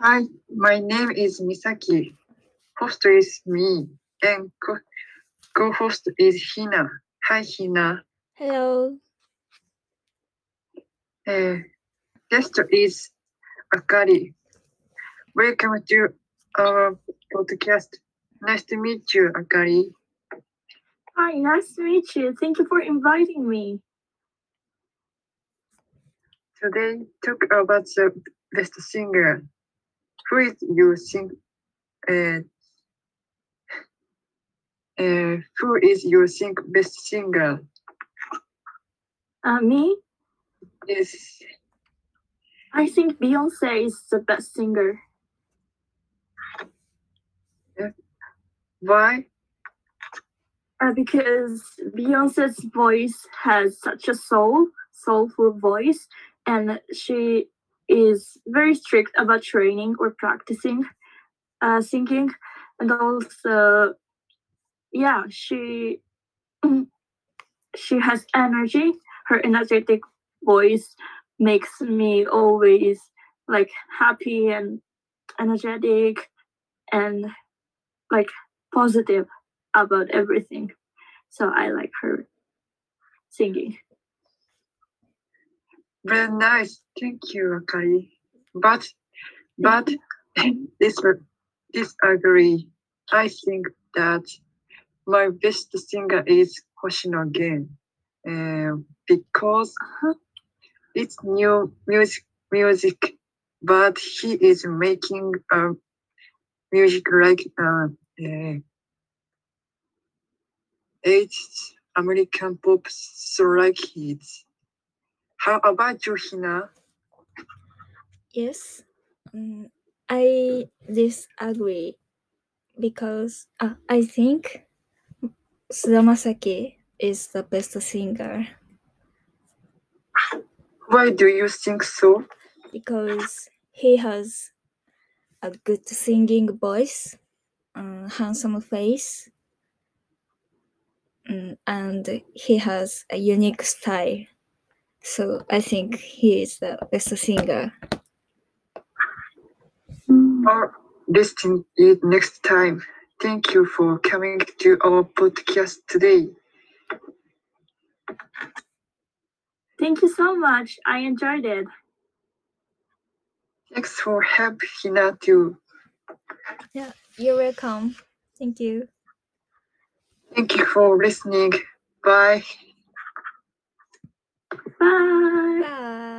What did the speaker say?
Hi, my name is Misaki. Host is me, and co- co-host is Hina. Hi, Hina. Hello. Uh, guest is Akari. Welcome to our podcast. Nice to meet you, Akari. Hi, nice to meet you. Thank you for inviting me. Today, talk about the best singer. Who is your sing? Uh, uh, who is your sing best singer? Uh, me? Is I think Beyonce is the best singer. why? Uh, because Beyonce's voice has such a soul, soulful voice, and she is very strict about training or practicing uh, singing, and also, yeah, she she has energy. Her energetic voice makes me always like happy and energetic and like positive about everything. So I like her singing. Very nice. Thank you, Akari. But, but this disagree. I think that my best singer is Hoshino Gen, uh, because it's new music, music, but he is making uh, music like uh, uh, it's American pop, so like hits. How about you, Hina? Yes. Mm, I disagree because uh, I think Suda Masaki is the best singer Why do you think so? because he has a good singing voice, um, handsome face, mm, and he has a unique style. So I think he is the best singer. Or listen it next time. Thank you for coming to our podcast today. Thank you so much. I enjoyed it. Thanks for help Hina too. You're welcome. Thank you. Thank you for listening. Bye. Bye. Bye.